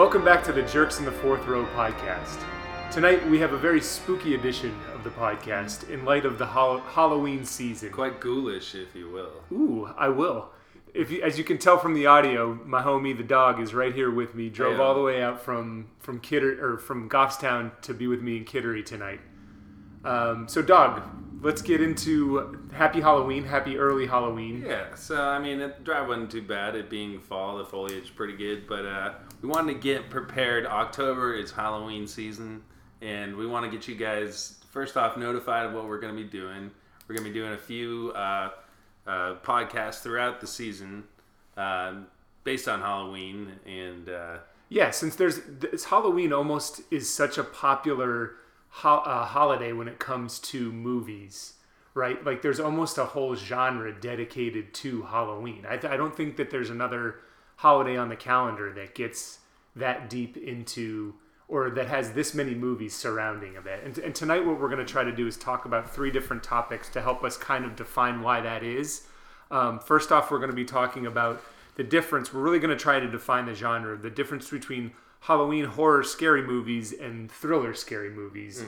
Welcome back to the Jerks in the Fourth Row podcast. Tonight we have a very spooky edition of the podcast in light of the Hall- Halloween season. Quite ghoulish, if you will. Ooh, I will. If you, as you can tell from the audio, my homie the dog is right here with me. Drove Heyo. all the way out from from Kidder or from Goffstown to be with me in Kittery tonight. Um, so, dog, let's get into Happy Halloween, Happy early Halloween. Yeah, so I mean, the drive wasn't too bad. It being fall, the foliage pretty good. But uh, we wanted to get prepared. October is Halloween season, and we want to get you guys first off notified of what we're going to be doing. We're going to be doing a few uh, uh, podcasts throughout the season um, based on Halloween, and uh, Yeah, since there's this Halloween almost is such a popular ho- uh, holiday when it comes to movies, right? Like there's almost a whole genre dedicated to Halloween. I, th- I don't think that there's another holiday on the calendar that gets that deep into or that has this many movies surrounding of it. And, and tonight, what we're going to try to do is talk about three different topics to help us kind of define why that is. Um, first off, we're going to be talking about the difference. We're really going to try to define the genre, the difference between Halloween horror scary movies and thriller scary movies,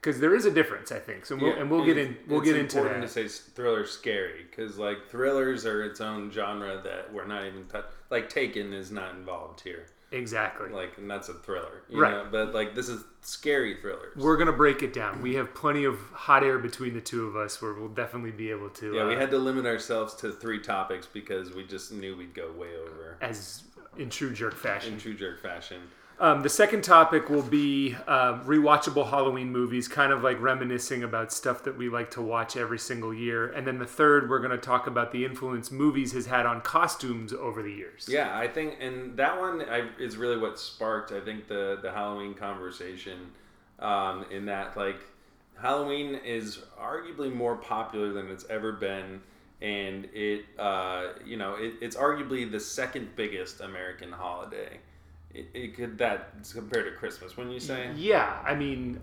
because there is a difference, I think. So we'll, Yeah, and we'll get it's- in. We'll it's get into that. important to say thriller scary because like thrillers are its own genre that we're not even tou- like Taken is not involved here. exactly. Like and that's a thriller, you Right. know? But like this is scary thrillers. we're gonna break it down. We have plenty of hot air between the two of us, where we'll definitely be able to. yeah, we uh, had to limit ourselves to three topics because we just knew we'd go way over as in true jerk fashion. in true jerk fashion. Um, the second topic will be uh, rewatchable Halloween movies, kind of like reminiscing about stuff that we like to watch every single year. And then the third, we're going to talk about the influence movies has had on costumes over the years. Yeah, I think, and that one I, is really what sparked, I think, the the Halloween conversation. Um, in that, like, Halloween is arguably more popular than it's ever been, and it, uh, you know, it, it's arguably the second biggest American holiday. It, it could that compared to Christmas, wouldn't you say? Yeah, I mean,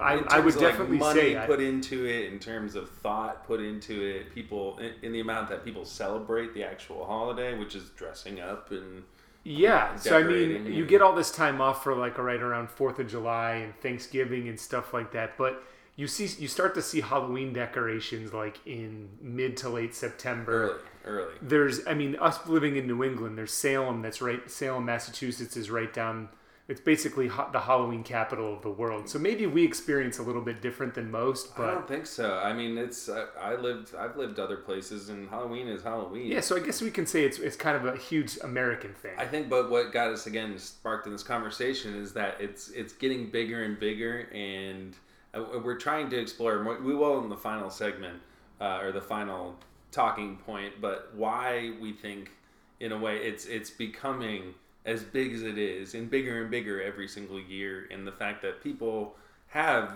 I, I would of, like, definitely money say I- put into it in terms of thought put into it people in, in the amount that people celebrate the actual holiday which is dressing up and Yeah, so I mean, you get all this time off for like right around Fourth of July and Thanksgiving and stuff like that, but you see, you start to see Halloween decorations like in mid to late September. early early There's, I mean, us living in New England, there's Salem. That's right. Salem, Massachusetts is right down. It's basically the Halloween capital of the world. So maybe we experience a little bit different than most, But I don't think so. I mean, it's uh, I lived I've lived other places, and Halloween is Halloween. yeah. So I guess we can say it's it's kind of a huge American thing. I think, but what got us again sparked in this conversation is that it's it's getting bigger and bigger, and we're trying to explore. We will in the final segment uh, or the final talking point, but why we think, in a way, it's it's becoming as big as it is, and bigger and bigger every single year, and the fact that people have,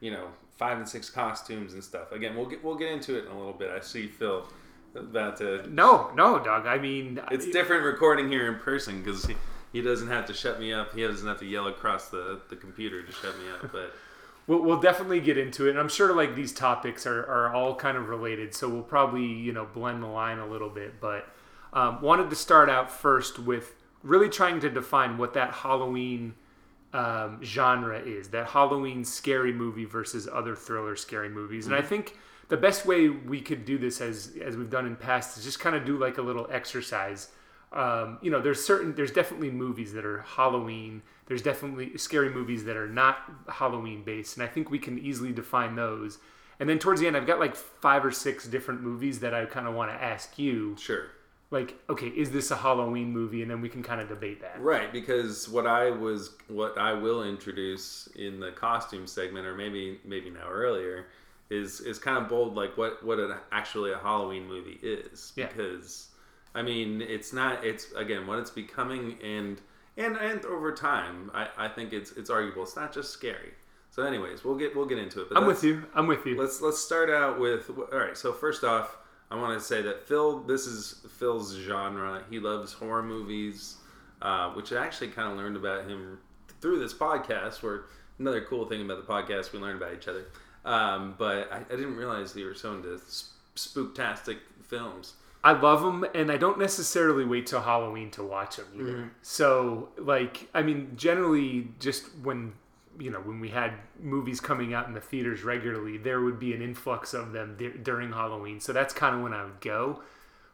you know, five and six costumes and stuff. Again, we'll get we'll get into it in a little bit. I see Phil about to no, no, doug I mean, it's different recording here in person because he, he doesn't have to shut me up. He doesn't have to yell across the, the computer to shut me up. But We'll, we'll definitely get into it. And I'm sure like these topics are, are all kind of related. So we'll probably, you know, blend the line a little bit. But um, wanted to start out first with really trying to define what that Halloween um, genre is that Halloween scary movie versus other thriller scary movies. And I think the best way we could do this as, as we've done in past is just kind of do like a little exercise um, you know, there's certain, there's definitely movies that are Halloween. There's definitely scary movies that are not Halloween based, and I think we can easily define those. And then towards the end, I've got like five or six different movies that I kind of want to ask you, sure, like, okay, is this a Halloween movie? And then we can kind of debate that. right? Because what I was, what I will introduce in the costume segment, or maybe maybe now earlier, is is kind of bold, like what what an, actually a Halloween movie is. Yeah. Because I mean, it's not. It's again what it's becoming, and and and over time, I, I think it's it's arguable. It's not just scary. So, anyways, we'll get we'll get into it. But I'm with you. I'm with you. Let's let's start out with all right. So first off, I want to say that Phil, this is Phil's genre. He loves horror movies, uh, which I actually kind of learned about him through this podcast. Where another cool thing about the podcast, we learned about each other. Um, but I, I didn't realize that you were so into sp- spooktastic films. I love them, and I don't necessarily wait till Halloween to watch them either. Mm-hmm. So, like, I mean, generally, just when you know when we had movies coming out in the theaters regularly, there would be an influx of them d- during Halloween. So that's kind of when I would go.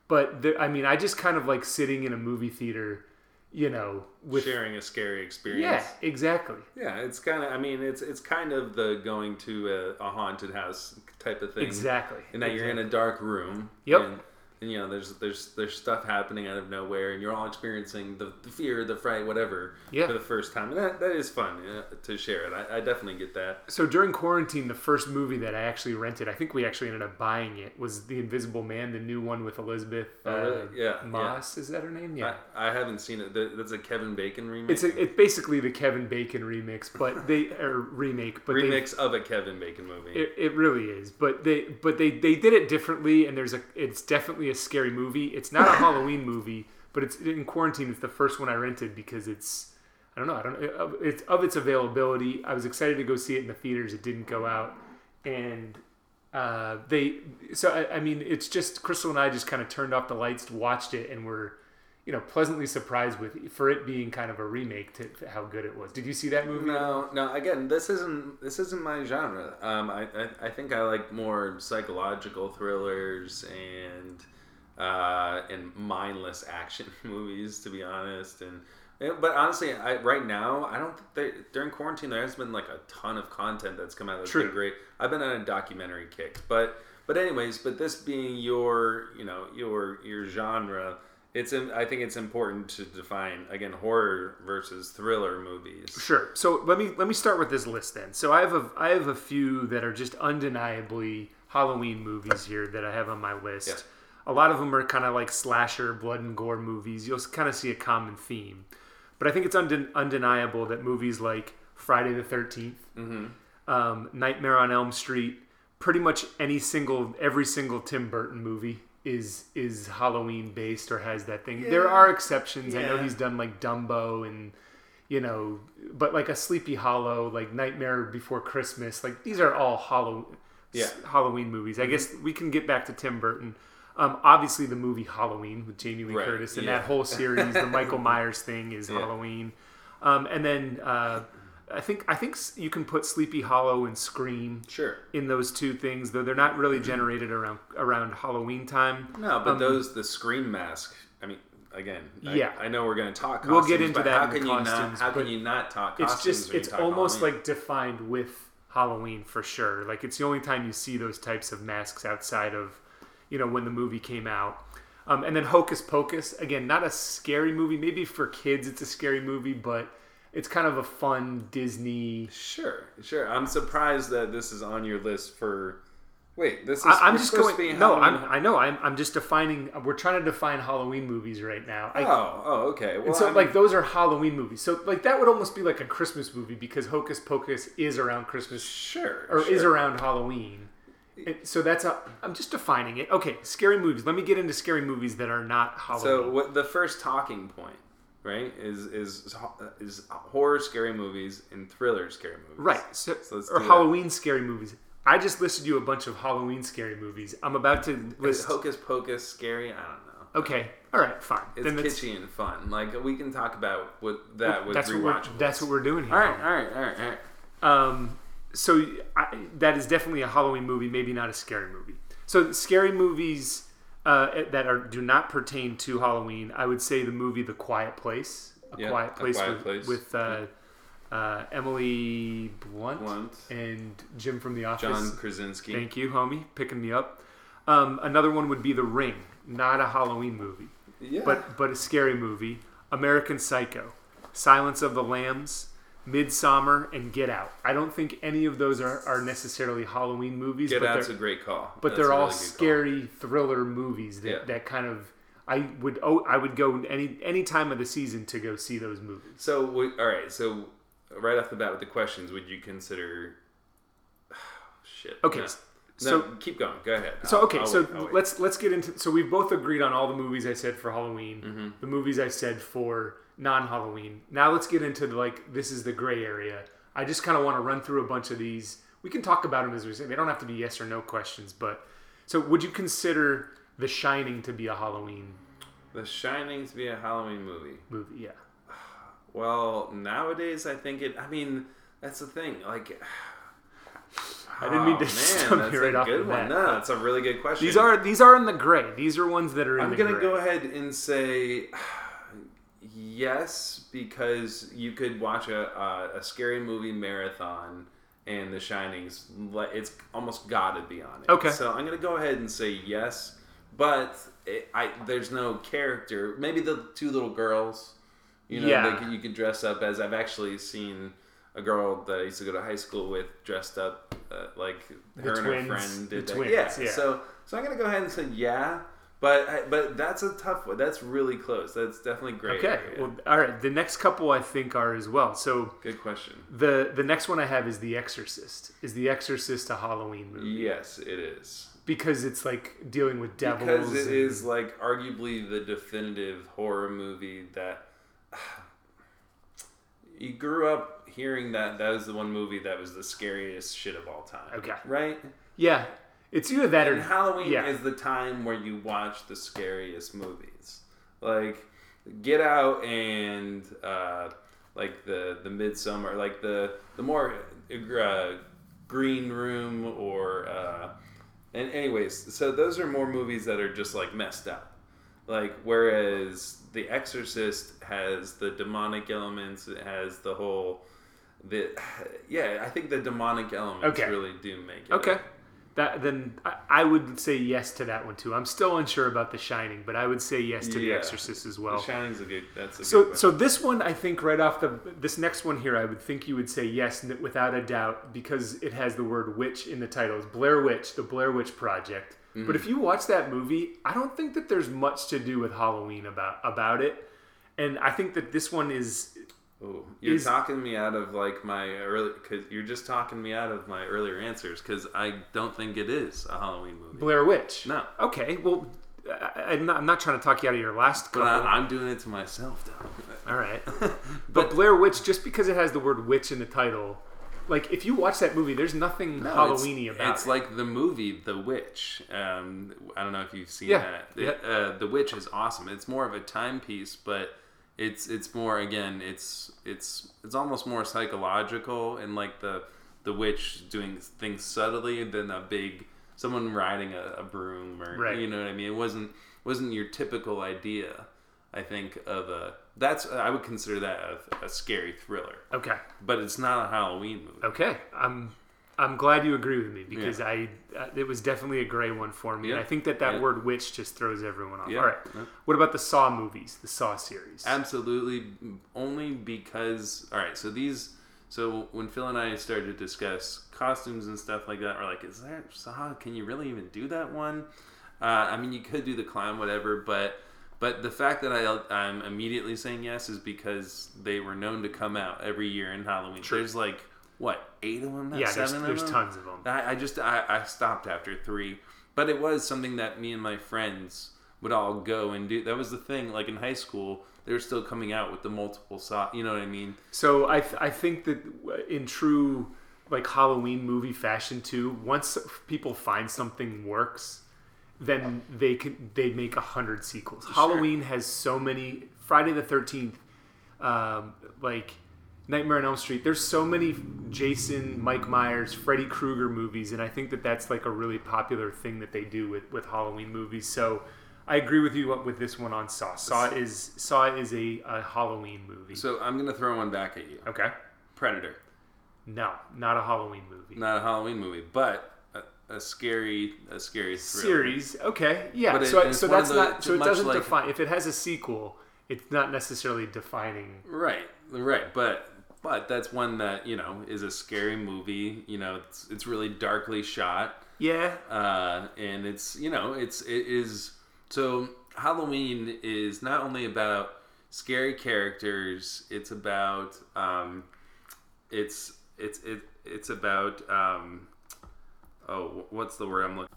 But there, I mean, I just kind of like sitting in a movie theater, you know, with Sharing a scary experience. yeah, exactly. Yeah, it's kind of. I mean, it's it's kind of the going to a, a haunted house type of thing. Exactly. And that you're in a dark room. Yep. And you know, there's there's there's stuff happening out of nowhere, and you're all experiencing the, the fear, the fright, whatever, Yeah. for the first time, and that, that is fun uh, to share it. I, I definitely get that. So during quarantine, the first movie that I actually rented, I think we actually ended up buying it, was The Invisible Man, the new one with Elizabeth Oh, uh. Yeah, Moss. Is that her name? Yeah. I, I haven't seen it. That's a Kevin Bacon remake. It's a, it's basically the Kevin Bacon remix, but they or remake, but remix of a Kevin Bacon movie. It, it really is, but they but they they did it differently, and there's a it's definitely a scary movie. It's not a Halloween movie, but it's in quarantine. It's the first one I rented because it's I don't know I don't know it's of its availability. I was excited to go see it in the theaters. It didn't go out, and uh, they so I, I mean it's just Crystal and I just kind of turned off the lights, watched it, and were you know pleasantly surprised with for it being kind of a remake to how good it was. Did you see that movie? No, no. Again, this isn't this isn't my genre. Um, I, I I think I like more psychological thrillers and uh, and mindless action movies, to be honest. And but honestly, I right now I don't think there, during quarantine there has been like a ton of content that's come out that's True. been great. I've been on a documentary kick, but but anyways, but this being your you know your your genre. It's I think it's important to define again horror versus thriller movies. Sure. So let me let me start with this list then. So I have a I have a few that are just undeniably Halloween movies here that I have on my list. Yeah. A lot of them are kind of like slasher, blood and gore movies. You'll kind of see a common theme, but I think it's unden- undeniable that movies like Friday the 13th um, Nightmare on Elm Street, pretty much any single every single Tim Burton movie is is Halloween based or has that thing. There are exceptions. I know he's done like Dumbo and you know, but like a Sleepy Hollow, like Nightmare Before Christmas, like these are all Hallow- Yeah. Mm-hmm. Halloween movies. I guess we can get back to Tim Burton. Um, obviously, the movie Halloween with Jamie Lee Right, Curtis and yeah. that whole series, the Michael Myers thing is Yeah. Halloween. Um, and then uh, I think I think you can put Sleepy Hollow and Scream Sure. in those two things, though they're not really generated around around Halloween time. No, but Um, those the screen mask. I mean, again, Yeah. I know we're going to talk. Costumes, We'll get into that How in can you not? How can you not talk? It's just it's almost Halloween? like defined with Halloween for sure. Like it's the only time you see those types of masks outside of you know when the movie came out. Um, and then Hocus Pocus again, not a scary movie. Maybe for kids it's a scary movie, but it's kind of a fun Disney. Sure, sure. I'm surprised that this is on your list for. Wait, this is. I, I'm just going. to be No, I'm, I know. I'm, I'm just defining. We're trying to define Halloween movies right now. I, Oh, oh, okay. Well, And so, I mean, like, those are Halloween movies. So, like, that would almost be like a Christmas movie because Hocus Pocus is around Christmas sure, or is around Halloween. So that's a. I'm just defining it. Okay, scary movies. Let me get into scary movies that are not Halloween. So what the first talking point, right, is is is horror scary movies and thriller scary movies. right. So, So or do that. Halloween scary movies. I just listed you a bunch of Halloween scary movies. I'm about to Is list. Hocus Pocus scary? I don't know. Okay. All right. Fine. It's Then kitschy and fun. Like we can talk about what that with that's what we're that's what we're doing here. all right, all right, all right, all right. Um, so I, that is definitely a Halloween movie, maybe not a scary movie. So scary movies uh, that are do not pertain to Halloween. I would say the movie The Quiet Place. A Yeah, Quiet A Place Quiet with, Place. with uh, uh, Emily Blunt, Blunt. and Jim from The Office. John Krasinski. Thank you, homie, picking me up. Um, another one would be The Ring, not a Halloween movie, Yeah. but but a scary movie. American Psycho, Silence of the Lambs, Midsommar, and Get Out. I don't think any of those are, are necessarily Halloween movies, Get but Out's a great call. but That's they're all really good call. scary thriller movies that, Yeah. that kind of I would oh I would go any any time of the season to go see those movies. So we, all right. So right off the bat with the questions, would you consider? Shit. Okay, No. so- no, keep going. Go ahead. So okay, I'll so wait. let's let's get into. So we've both agreed on all the movies I said for Halloween, Mm-hmm. the movies I said for non-Halloween. Now let's get into the, like this is the gray area. I just kind of want to run through a bunch of these. We can talk about them as we say. They don't have to be yes or no questions, but so would you consider The Shining to be a Halloween The Shining to be a Halloween movie. movie. Yeah. Well, nowadays I think it. I mean, that's the thing. Like, I didn't mean to Oh, stump that's you right a off good one. No, that's a really good question. These are these are in the gray. These are ones that are in I'm gonna gray. go ahead and say yes because you could watch a a, a scary movie marathon and The Shining's it's almost got to be on it. Okay. So I'm gonna go ahead and say yes, but it, I there's no character. Maybe the two little girls. You know, Yeah. could, you could dress up as. I've actually seen a girl that I used to go to high school with dressed up uh, like The her twins- and her friend the did that. twins, yeah. yeah. So so I'm gonna go ahead and say yeah, but I- but that's a tough one. That's really close. That's definitely great. Okay. Well, all right. The next couple I think are as well. So Good question. the the next one I have is The Exorcist. Is The Exorcist a Halloween movie? Yes, it is. Because it's like dealing with devils. Because it and- is like arguably the definitive horror movie that you grew up hearing that that was the one movie that was the scariest shit of all time. Okay. Right? Yeah. It's either that or And Halloween yeah. is the time where you watch the scariest movies. Like Get Out and uh, like the the Midsommar, like the the more uh, Green Room or uh, and anyways, so those are more movies that are just like messed up. Like whereas The Exorcist has the demonic elements, it has the whole the yeah, I think the demonic elements Okay. really do make it. Okay. That then I, I would say yes to that one too. I'm still unsure about The Shining, but I would say yes to The Exorcist as well. The. Shining's a good. That's a good So, one. so this one, I think, right off the this next one here, I would think you would say yes without a doubt because it has the word witch in the title. It's Blair Witch, the Blair Witch Project. Mm-hmm. But if you watch that movie, I don't think that there's much to do with Halloween about about it, and I think that this one is Ooh, you're is- talking me out of like my early because you're just talking me out of my earlier answers because I don't think it is a Halloween movie. Blair Witch. No. Okay. Well, I, I'm, not, I'm not trying to talk you out of your last But couple. I, I'm doing it to myself, though. All right. but Blair Witch, just because it has the word witch in the title, like if you watch that movie, there's nothing No, Halloweeny it's, about It's it. It's like the movie The Witch. Um, I don't know if you've seen Yeah, that. It- uh, the Witch is awesome. It's more of a timepiece, but it's it's more again. It's it's it's almost more psychological and like the the witch doing things subtly than a big someone riding a, a broom or Right. you know what I mean. It wasn't wasn't your typical idea. I think of a that's I would consider that a, a scary thriller, okay. but it's not a Halloween movie. Okay, I'm I'm glad you agree with me because I uh, it was definitely a gray one for me, and I think that that Yeah. word witch just throws everyone off. Yeah. All right, Yeah. what about the Saw movies, the Saw series? Absolutely, only because all right. So these, so when Phil and I started to discuss costumes and stuff like that, we're like, "Is that Saw? Can you really even do that one?" Uh, I mean, you could do the clown, whatever, but but the fact that I I'm immediately saying yes is because they were known to come out every year in Halloween. There's like what eight of them? yeah, there's, there's them? tons of them. I, I just I, I stopped after three, but it was something that me and my friends would all go and do. That was the thing. Like in high school, they were still coming out with the multiple saw. You know what I mean? So I th- I think that in true like Halloween movie fashion too, once people find something works, then they can they make a hundred sequels. Halloween has so many. Friday the Thirteenth, um, like Nightmare on Elm Street. There's so many Jason, Mike Myers, Freddy Krueger movies, and I think that that's like a really popular thing that they do with with Halloween movies. So. I agree with you with this one on Saw. Saw is Saw is a, a Halloween movie. So I'm gonna throw one back at you. Okay. Predator, No, not a Halloween movie. not a Halloween movie, but a, a scary a scary thriller. Series. Okay. Yeah. But it- so so that's not so it doesn't like- define if it has a sequel, it's not necessarily defining Right, right, but but that's one that you know is a scary movie. You know, it's it's really darkly shot. Yeah. uh, and it's you know it's it is so Halloween is not only about scary characters. It's about um, it's it's it, it's about um, oh what's the word I'm looking.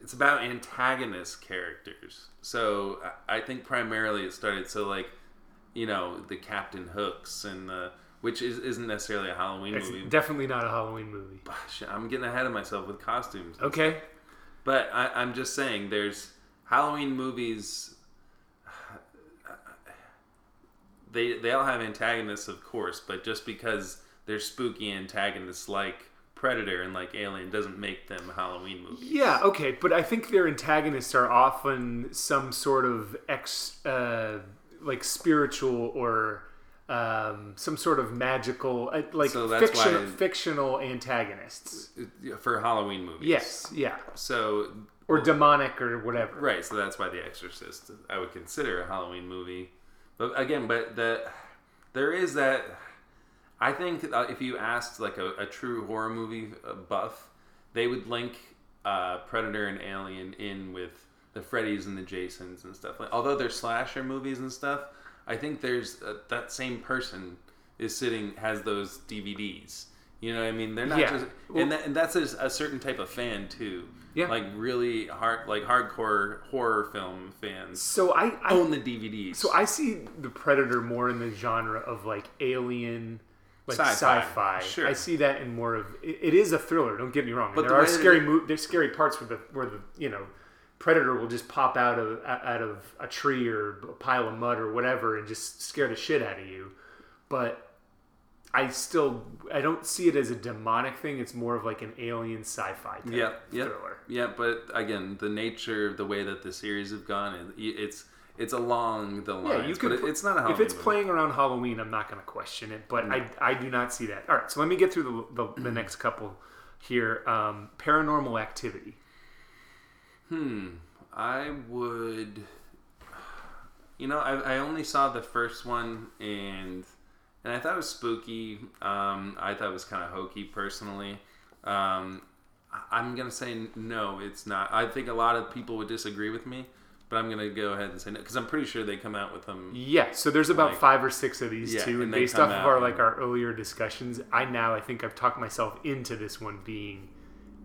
It's about antagonist characters. So I I think primarily it started so like you know the Captain Hooks and the which is, isn't necessarily a Halloween It's movie. definitely not a Halloween movie. Shit, I'm getting ahead of myself with costumes. Okay. But I, I'm just saying, there's Halloween movies. They they all have antagonists, of course, but just because they're spooky antagonists like Predator and like Alien doesn't make them Halloween movies. Yeah, okay, but I think their antagonists are often some sort of ex, uh, like spiritual or um, some sort of magical, uh, like So that's fiction, why- fictional antagonists. for Halloween movies. Yes, yeah, So or demonic or whatever. Right, so that's why The Exorcist I would consider a Halloween movie. But again, but the there is that. I think if you asked like a, a true horror movie uh, buff, they would link uh, Predator and Alien in with the Freddys and the Jasons and stuff. Like, although they're slasher movies and stuff, I think there's uh, that same person is sitting has those DVDs. You know what I mean? They're not Yeah. just, and, that, and that's a, a certain type of fan too. Yeah. like really hard, like hardcore horror film fans So I, I own the DVDs. So I see the Predator more in the genre of like alien, like Sci-fi. sci-fi. Sure. I see that in more of it, it is a thriller. Don't get me wrong. And But there the are scary mo- there's scary parts where the where the you know Predator will just pop out of out of a tree or a pile of mud or whatever and just scare the shit out of you. But I still I don't see it as a demonic thing. It's more of like an alien sci-fi type yeah, yeah, thriller. yeah. But again, the nature of the way that the series have gone, it's it's along the lines. Yeah, you but can. it- it's not a if it's movie. playing around Halloween, I'm not going to question it. But I, I do not see that. All right, so let me get through the the, the next couple here. Um, Paranormal Activity. Hmm. I would. You know, I, I only saw the first one and and I thought it was spooky. Um, I thought it was kind of hokey personally. Um, I'm gonna say no, it's not. I think a lot of people would disagree with me, but I'm gonna go ahead and say no because I'm pretty sure they come out with them. Yeah, so there's about Like- five or six of these Yeah, too, and based off of our like our earlier discussions, I now I think I've talked myself into this one being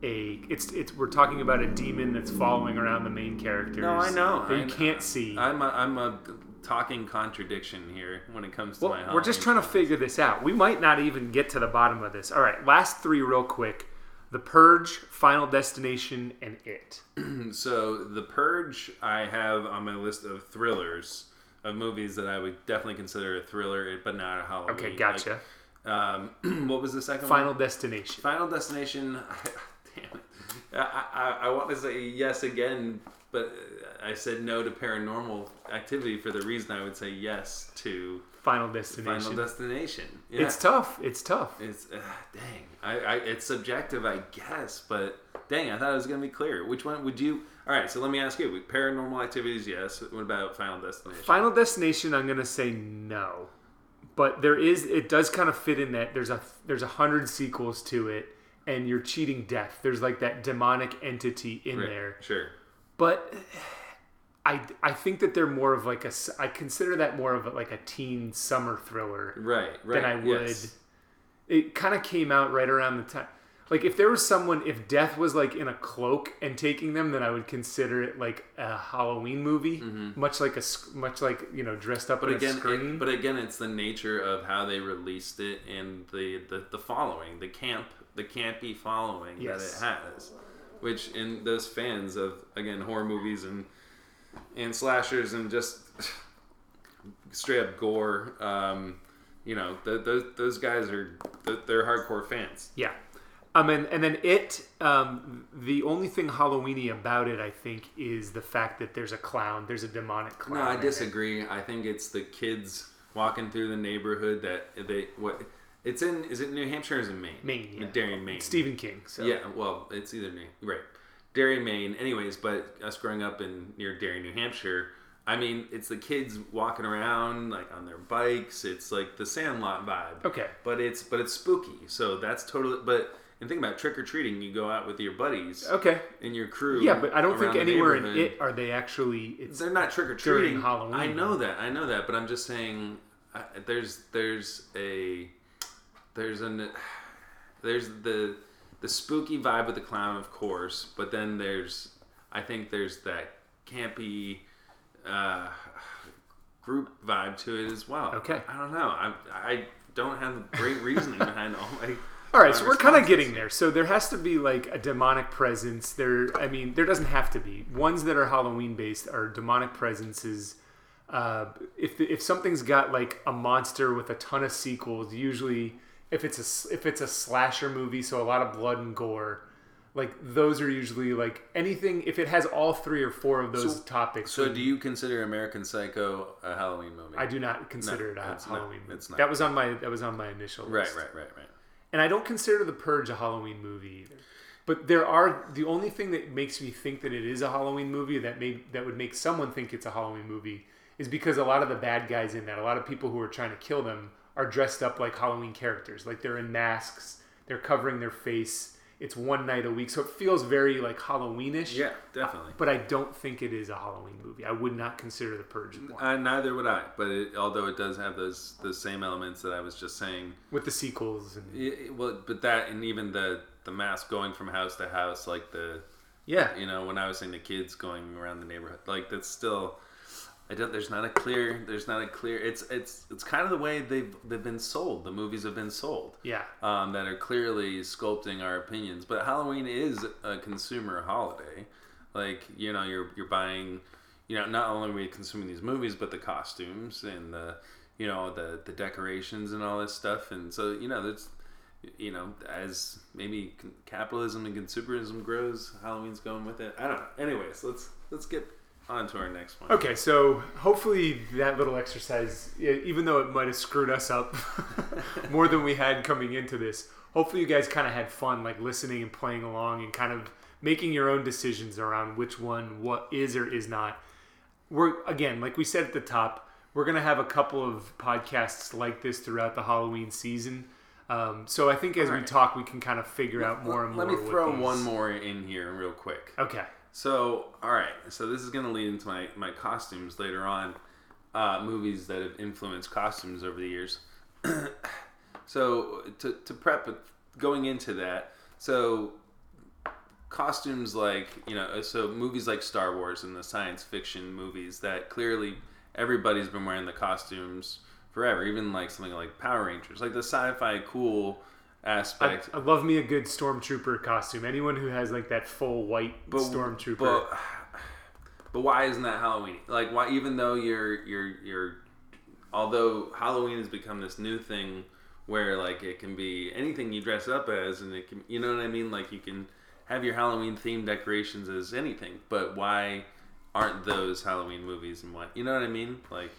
a it's it's we're talking about a demon that's following around the main characters. No, I know. that I you know. can't see. I'm a, I'm a talking contradiction here when it comes to Well, my. we're just trying to figure this out. We might not even get to the bottom of this. All right, last three real quick: The Purge, Final Destination, and It. So, The Purge, I have on my list of thrillers of movies that I would definitely consider a thriller, but not a Halloween. Okay, gotcha. Like, um, what was the second Final one? Destination. Final Destination. I, I, I want to say yes again, but I said no to Paranormal Activity for the reason I would say yes to Final Destination. Final Destination. Yeah. It's tough. It's tough. It's uh, dang. I, I it's subjective, I guess, but dang, I thought it was gonna be clear. Which one would you? All right, so let me ask you: Paranormal Activities, yes. What about Final Destination? Final Destination, I'm gonna say no, but there is. It does kind of fit in that there's a there's a hundred sequels to it, and you're cheating death. There's like that demonic entity in Right, there, Sure. but. I, I think that they're more of like a I consider that more of a, like a teen summer thriller Right. Right. than I would. yes. It kind of came out right around the time. Like if there was someone, if death was like in a cloak and taking them, then I would consider it like a Halloween movie, much like a much like you know dressed up Mm-hmm. But a again, screen. it, but again, it's the nature of how they released it and the the, the following, the camp, the campy following Yes. that it has, which in those fans of again horror movies and and slashers and just straight up gore. Um, you know, th those those guys are they're hardcore fans. yeah, um, and and then it. Um, the only thing Halloweeny about it, I think, is the fact that there's a clown. There's a demonic clown. No, I disagree. I think it's the kids walking through the neighborhood that they what. It's in is it New Hampshire or is it Maine? Maine, yeah. Darien, Maine. Stephen King. So Yeah, well, it's either New right, Darien, Maine. Anyways, but us growing up in near Darien, New Hampshire, I mean, it's the kids walking around like on their bikes. It's like the Sandlot vibe. Okay. But it's but it's spooky. So that's totally. But and think about trick or treating. You go out with your buddies Okay. and your crew. Yeah, but I don't think anywhere in it are they actually. It's They're not trick or treating. Halloween. I know that. I know that. But I'm just saying, I, there's there's a there's an there's the the spooky vibe with the clown, of course. But then there's I think there's that campy uh, group vibe to it as well. Okay. I don't know. I I don't have great reasoning behind all my All right, so we're kind of getting there. So there has to be like a demonic presence. There, I mean, there doesn't have to be. Ones that are Halloween based are demonic presences. Uh, if if something's got like a monster with a ton of sequels, usually if it's a if it's a slasher movie, so a lot of blood and gore, like those are usually like anything. If it has all three or four of those So- topics, So, do you consider American Psycho a Halloween movie? I do not consider No, it a it's not. Halloween movie. It's not. That was on my that was on my initial Right, list. Right, right, right, right. And I don't consider The Purge a Halloween movie either. But there are the only thing that makes me think that it is a Halloween movie that may that would make someone think it's a Halloween movie is because a lot of the bad guys in that, a lot of people who are trying to kill them are dressed up like Halloween characters. Like they're in masks, they're covering their face. It's one night a week, so it feels very like Halloweenish. Yeah, definitely. But I don't think it is a Halloween movie. I would not consider The Purge one. Uh, neither would I. But it, although it does have those the same elements that I was just saying, With the sequels and it, well, but that and even the the mask going from house to house, like the yeah, you know when I was saying the kids going around the neighborhood, like that's still. I don't. There's not a clear. There's not a clear. It's it's it's kind of the way they've they've been sold. The movies have been sold. yeah. um, that are clearly sculpting our opinions. But Halloween is a consumer holiday. Like you know, you're you're buying, you know, not only are we consuming these movies, but the costumes and the, you know, the the decorations and all this stuff. And so you know, that's, you know, as maybe capitalism and consumerism grows, Halloween's going with it. I don't know. Anyways, let's let's get on to our next one. Okay, so hopefully that little exercise, even though it might have screwed us up more than we had coming into this, hopefully you guys kind of had fun, like listening and playing along and kind of making your own decisions around which one, what is or is not. We're again, like we said at the top, we're gonna have a couple of podcasts like this throughout the Halloween season. Um, so I think as we talk, we can kind of figure out more and more. Let me throw these- one more in here real quick. Okay. So, all right. So this is going to lead into my my costumes later on. Uh, movies that have influenced costumes over the years. so to to prep going into that, so costumes like you know, so movies like Star Wars and the science fiction movies that clearly everybody's been wearing the costumes forever. Even like something like Power Rangers, like the sci-fi cool aspect. I love me a good stormtrooper costume. Anyone who has like that full white stormtrooper. But, but why isn't that Halloween? Like why even though you're you're you're although Halloween has become this new thing where like it can be anything you dress up as and it can you know what I mean? Like you can have your Halloween themed decorations as anything, but why aren't those Halloween movies and what you know what I mean? Like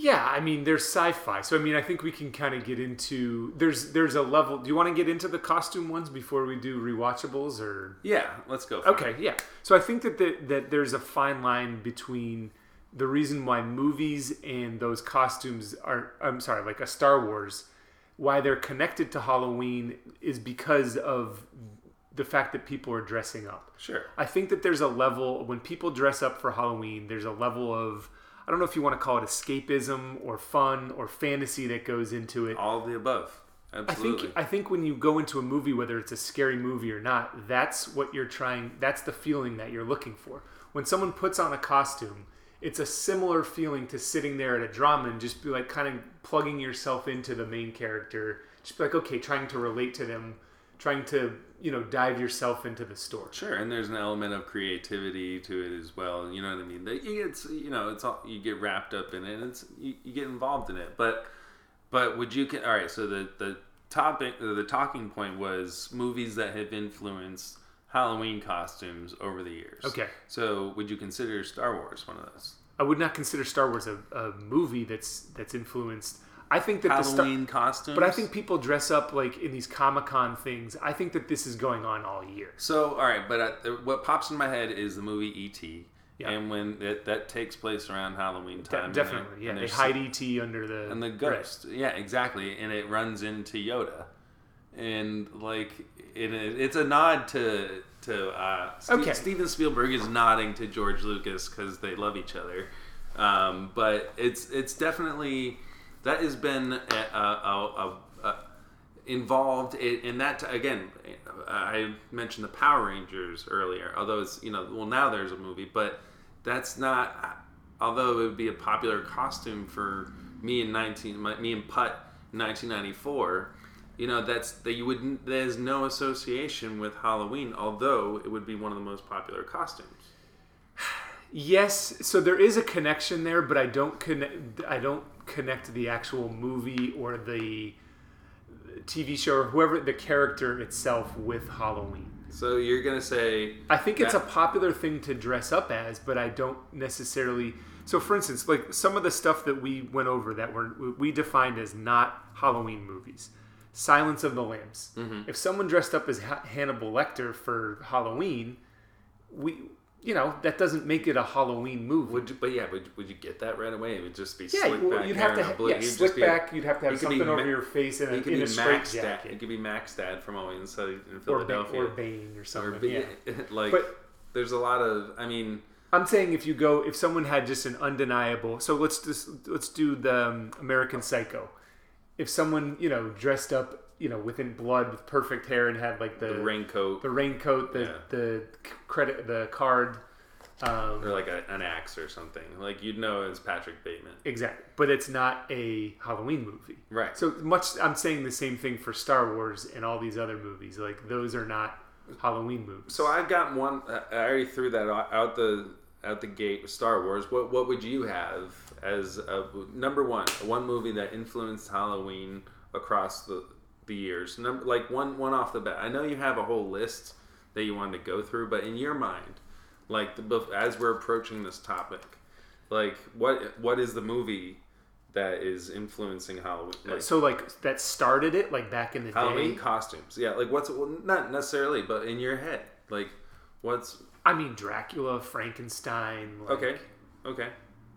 yeah, I mean there's sci-fi, so I mean I think we can kind of get into there's there's a level. Do you want to get into the costume ones before we do rewatchables or? yeah, let's go. for it. Okay, yeah. So I think that the, that there's a fine line between the reason why movies and those costumes are I'm sorry, like a Star Wars, why they're connected to Halloween is because of the fact that people are dressing up. Sure. I think that there's a level when people dress up for Halloween, there's a level of I don't know if you want to call it escapism or fun or fantasy that goes into it. All of the above. Absolutely. I think I think when you go into a movie, whether it's a scary movie or not, that's what you're trying. That's the feeling that you're looking for. When someone puts on a costume, it's a similar feeling to sitting there at a drama and just be like kind of plugging yourself into the main character. Just be like, okay, trying to relate to them, trying to you know dive yourself into the story. Sure, and there's an element of creativity to it as well. You know what I mean? That you get, you know, it's all you get wrapped up in it. And it's you, you get involved in it. But, but would you? All right. So the the topic, the talking point was movies that have influenced Halloween costumes over the years. Okay. So would you consider Star Wars one of those? I would not consider Star Wars a, a movie that's that's influenced. I think that the Star, Halloween costumes. but I think people dress up like in these Comic Con things. I think that this is going on all year. So, all right, but uh, what pops in my head is the movie E.T. Yeah. And when it, that takes place around Halloween De- time, and definitely, yeah. and They hide ET under the and the right. ghost. Yeah, exactly. And it runs into Yoda, and like it, it's a nod to to uh, Ste- Okay. Steven Spielberg is nodding to George Lucas because they love each other. Um, but it's it's definitely that has been a, a, a, involved in, in that again i mentioned the power rangers earlier although it's you know well now there's a movie but that's not although it would be a popular costume for me in 19 my, me and putt in 1994 you know that's that you would there's no association with Halloween, although it would be one of the most popular costumes. Yes, so there is a connection there, but I don't connect. I don't connect the actual movie or the TV show or whoever the character itself with Halloween. So you're gonna say I think it's a popular thing to dress up as, but I don't necessarily. So, for instance, like some of the stuff that we went over that were we defined as not Halloween movies, Silence of the Lambs. Mm-hmm. If someone dressed up as Ha- Hannibal Lecter for Halloween, we, you know, that doesn't make it a Halloween movie. Would you, but yeah, would, would you get that right away? It would just be yeah, slick well, back you'd have to ha- yeah, you'd slick be a- back. You'd have to have he could be something over Ma- your face and in be a straight Mac's Dad. jacket, He could be Mac's Dad from Always Sunny in or, ba- Philadelphia. or Bane or Or something. yeah. like But- there's a lot of. I mean, I'm saying if you go, if someone had just an undeniable, so let's just let's do the um, American Psycho. If someone you know dressed up, you know, within blood with perfect hair and had like the the raincoat the raincoat, the Yeah. the credit, the card, um, or like a, an axe or something. Like you'd know it's Patrick Bateman. exactly. But it's not a Halloween movie, Right. So much. I'm saying the same thing for Star Wars and all these other movies. Like those are not Halloween movies. So I've got one. I already threw that out out the out the gate with Star Wars. What what would you have as a, number one? One movie that influenced Halloween across the the years. Number like one one off the bat. I know you have a whole list that you wanted to go through, but in your mind, like the, as we're approaching this topic, like what what is the movie that is influencing Halloween? Like, uh, so like that started it like back in the Halloween day. costumes. Yeah, like what's well, not necessarily, but in your head, like what's I mean Dracula, Frankenstein. Like, okay, okay.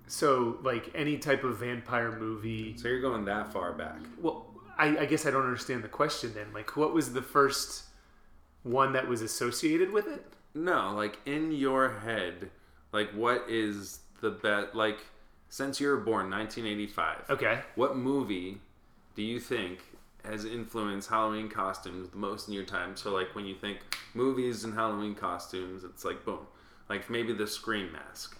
So, like any type of vampire movie. So you're going that far back. Well, I, I guess I don't understand the question then. Like, what was the first one that was associated with it? No, like in your head, like what is the best? Like since you were born, 1985. Okay. What movie do you think has influenced Halloween costumes the most in your time? So like when you think movies and Halloween costumes, it's like boom, like maybe the Scream mask.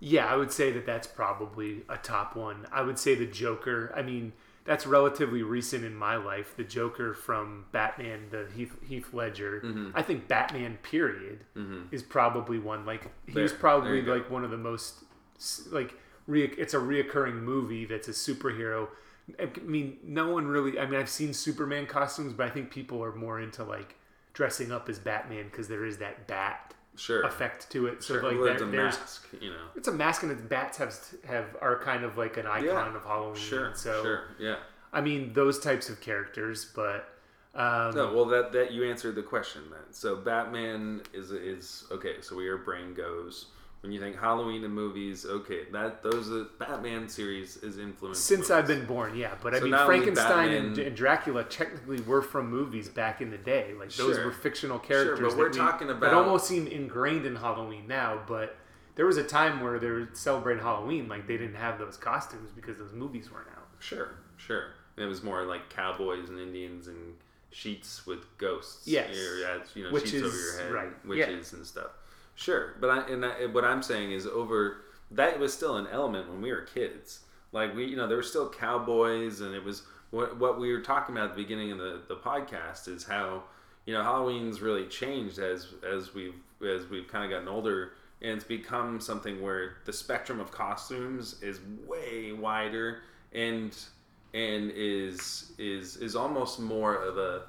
Yeah, I would say that that's probably a top one. I would say the Joker. I mean, that's relatively recent in my life. The Joker from Batman, the Heath, Heath Ledger. Mm-hmm. I think Batman, period, is probably one. Like he was There- probably there you go. like one of the most like re- it's a reoccurring movie that's a superhero. I mean, no one really. I mean, I've seen Superman costumes, but I think people are more into like dressing up as Batman because there is that bat Sure. effect to it. So Sure. like well, there, it's a there's mask, you know. it's a mask and its bats have have are kind of like an icon Yeah. of Halloween. Sure. So sure. Yeah. I mean those types of characters, but um, No, well, that that you answered the question then. So Batman is is okay. So where your brain goes when you think Halloween and movies. Okay, that those are, Batman series is influenced since I've been born, yeah. But I So mean Frankenstein and, Batman- and Dracula technically were from movies back in the day. Like those Sure. were fictional characters. Sure, but we're we- talking that about- almost seem ingrained in Halloween now, but. There was a time where they were celebrating Halloween, like they didn't have those costumes because those movies weren't out. Sure, sure. And it was more like cowboys and Indians and sheets with ghosts. Yes. or, you know, Which sheets over your head, right, yeah. witches and stuff. Sure, but I and I, what I'm saying is over that was still an element when we were kids. Like we, you know, there were still cowboys, and it was what what we were talking about at the beginning of the the podcast is how you know Halloween's really changed as as we've as we've kind of gotten older, and it's become something where the spectrum of costumes is way wider and and is is is almost more of a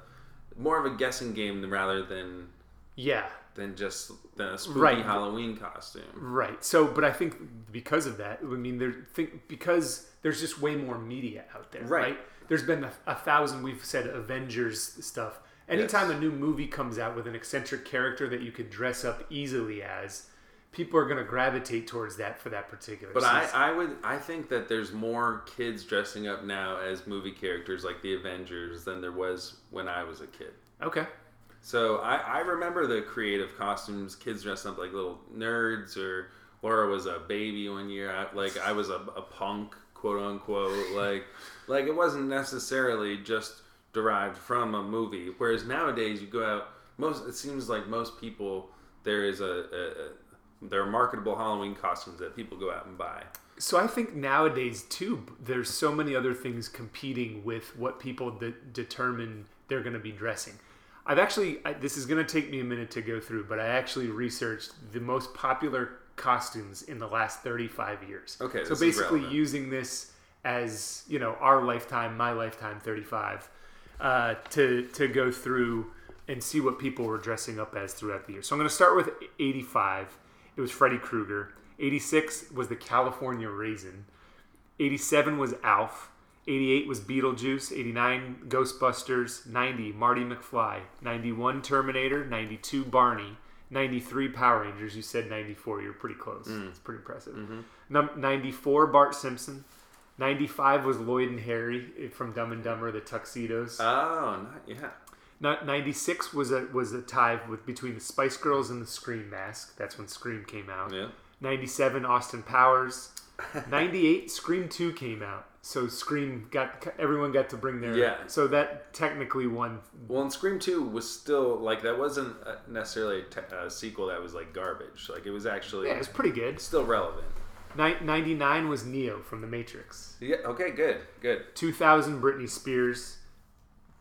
more of a guessing game rather than Yeah, than just than a spooky Right. Halloween costume. Right. So, but I think because of that, I mean, there think because there's just way more media out there, Right. right? There's been a, a thousand. We've said Avengers stuff. Anytime Yes. a new movie comes out with an eccentric character that you could dress up easily as, people are going to gravitate towards that for that particular. But I. I would I think that there's more kids dressing up now as movie characters like the Avengers than there was when I was a kid. okay. So I, I remember the creative costumes, kids dressed up like little nerds, or Laura was a baby one year. I, like I was a, a punk, quote unquote. Like like it wasn't necessarily just derived from a movie. Whereas nowadays you go out, most it seems like most people there is a, a, a there are marketable Halloween costumes that people go out and buy. So I think nowadays too, there's so many other things competing with what people de- determine they're going to be dressing. I've actually I, this is going to take me a minute to go through, but I actually researched the most popular costumes in the last 35 years. Okay, so basically using this as you know our lifetime, my lifetime, 35, uh, to to go through and see what people were dressing up as throughout the year. So I'm going to start with 85. It was Freddy Krueger. 86 was the California Raisin. 87 was Alf. 88 was Beetlejuice. 89 Ghostbusters. 90 Marty McFly. 91 Terminator. 92 Barney. 93 Power Rangers. You said 94. You're pretty close. It's pretty impressive. Num- 94 Bart Simpson. 95 was Lloyd and Harry eh, from Dumb and Dumber, the tuxedos. Oh, not, yeah. Not 96 was a was a tie with between the Spice Girls and the Scream mask. That's when Scream came out. Yeah. 97 Austin Powers. 98 Scream 2 came out. So Scream got everyone got to bring their Yeah. So that technically won. Well, and Scream Two was still like that wasn't uh, necessarily a te- a sequel that was like garbage. Like it was actually Yeah, it was pretty good. still relevant. Ni- 99 was Neo from The Matrix. Yeah. Okay. Good. Good. 2000 Britney Spears.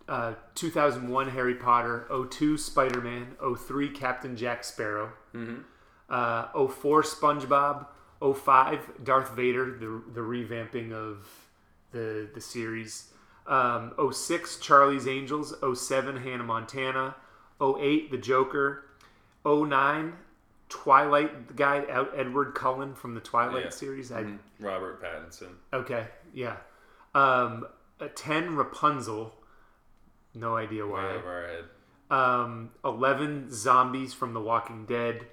Uh, 2001 Harry Potter. 02 Spider Man. 03 Captain Jack Sparrow. Mm-hmm. Uh, 04 SpongeBob. 05 Darth Vader, the, the revamping of the, the series. Um, 06 Charlie's Angels. 07 Hannah Montana. 08 The Joker. 09 Twilight the guy out Edward Cullen from the Twilight Yeah. series. I, Mhm. Robert Pattinson. Okay, yeah. Um, 10 Rapunzel. No idea why. Way over our head. Um, 11 Zombies from The Walking Dead.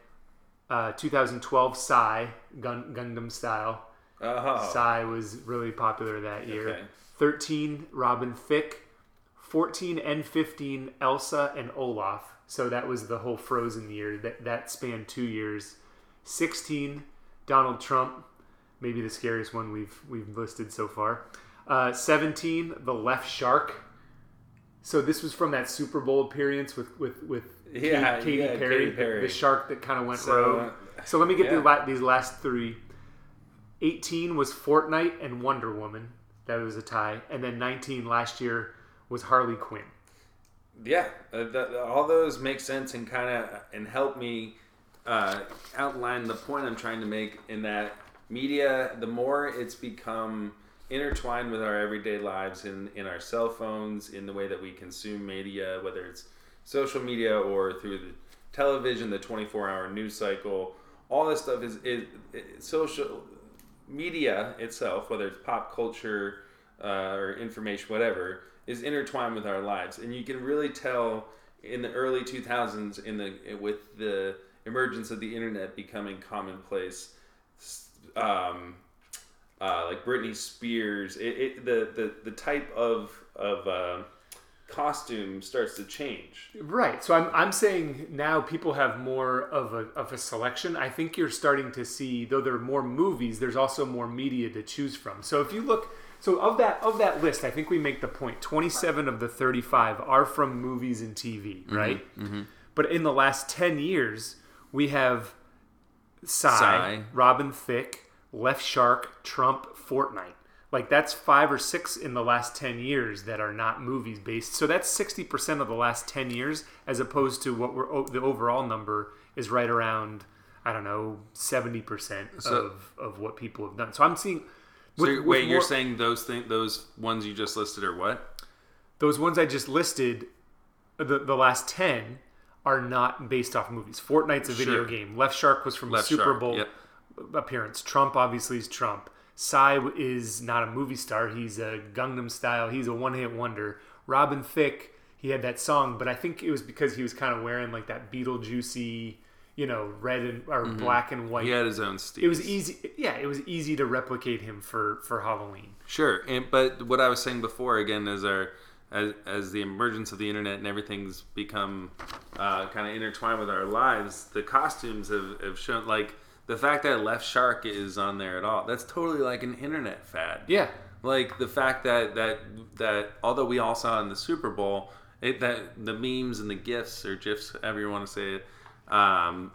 Uh, 2012 Psy, Gun- Gangnam style. Oh. Psy was really popular that year. Okay. 13 Robin Thicke. 14 and 15 Elsa and Olaf. So that was the whole Frozen year. That that spanned two years. 16 Donald Trump, maybe the scariest one we've we've listed so far. Uh, 17 The Left Shark. So this was from that Super Bowl appearance with with with Yeah, Katy, Katy yeah, Perry, Katy Perry. The, the shark that kind of went So, rogue. So let me get yeah. the la- these last three. 18 was Fortnite and Wonder Woman. That was a tie. And then 19 last year was Harley Quinn. Yeah, uh, th- all those make sense and kind of and help me uh, outline the point I'm trying to make. In that media, the more it's become intertwined with our everyday lives, in in our cell phones, in the way that we consume media, whether it's social media or through the television, the 24 hour news cycle, all this stuff is is, is social media itself, whether it's pop culture uh, or information, whatever, is intertwined with our lives, and you can really tell in the early 2000s, in the with the emergence of the internet becoming commonplace, um, uh, like Britney Spears, it, it, the, the the type of of uh, costume starts to change. Right. So I'm, I'm saying now people have more of a, of a selection. I think you're starting to see, though there are more movies, there's also more media to choose from. So if you look, so of that of that list, I think we make the point 27 of the 35 are from movies and TV, mm-hmm, right? Mm-hmm. But in the last 10 years, we have Psy, Psy. Robin Thicke, Left Shark, Trump, Fortnite. Like that's five or six in the last 10 years that are not movies based. So that's 60% of the last 10 years as opposed to what we're the overall number is right around I don't know 70% So- of of what people have done. So I'm seeing So with- you're- with wait, you're saying those thing, those ones you just listed are what? those ones I just listed the the last 10 are not based off movies. Fortnite's a video Sure. game. Left Shark was from Left Super Shark, Bowl yep. appearance. Trump obviously is Trump. Psy is not a movie star. He's a Gangnam Style. He's a one hit wonder. Robin Thicke, he had that song, but I think it was because he was kind of wearing like that Beetlejuicy, you know, red and or black and white. He had his own steez. It was easy. Yeah, it was easy to replicate him for for Halloween. Sure, and but what I was saying before again is our as, as the emergence of the internet and everything's become uh, kind of intertwined with our lives, the costumes have, have shown like the fact that Left Shark is on there at all. That's totally like an internet fad. Yeah, Like the fact that that that although we all saw in the Super Bowl, it, that the memes and the gifs or gifs, however you want to say it, um,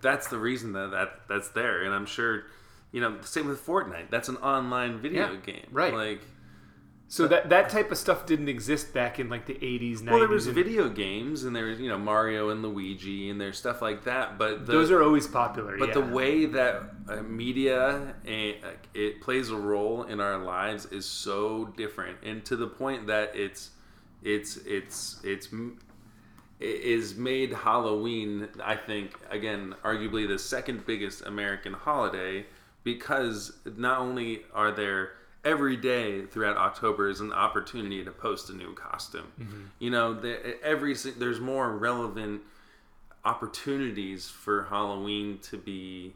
that's the reason that, that that's there. And I'm sure you know, same with Fortnite. That's an online video Yeah, game, right. Like, So that that type of stuff didn't exist back in like the 80s, 90s. well, there was video games, and there was you know Mario and Luigi, and there's stuff like that. But the, those are always popular. But yeah. the way that uh, media eh, it plays a role in our lives is so different, and to the point that it's it's it's it's it is made Halloween. I think again, arguably the second biggest American holiday because not only are there every day throughout October is an opportunity to post a new costume. You know, the, every there's more relevant opportunities for Halloween to be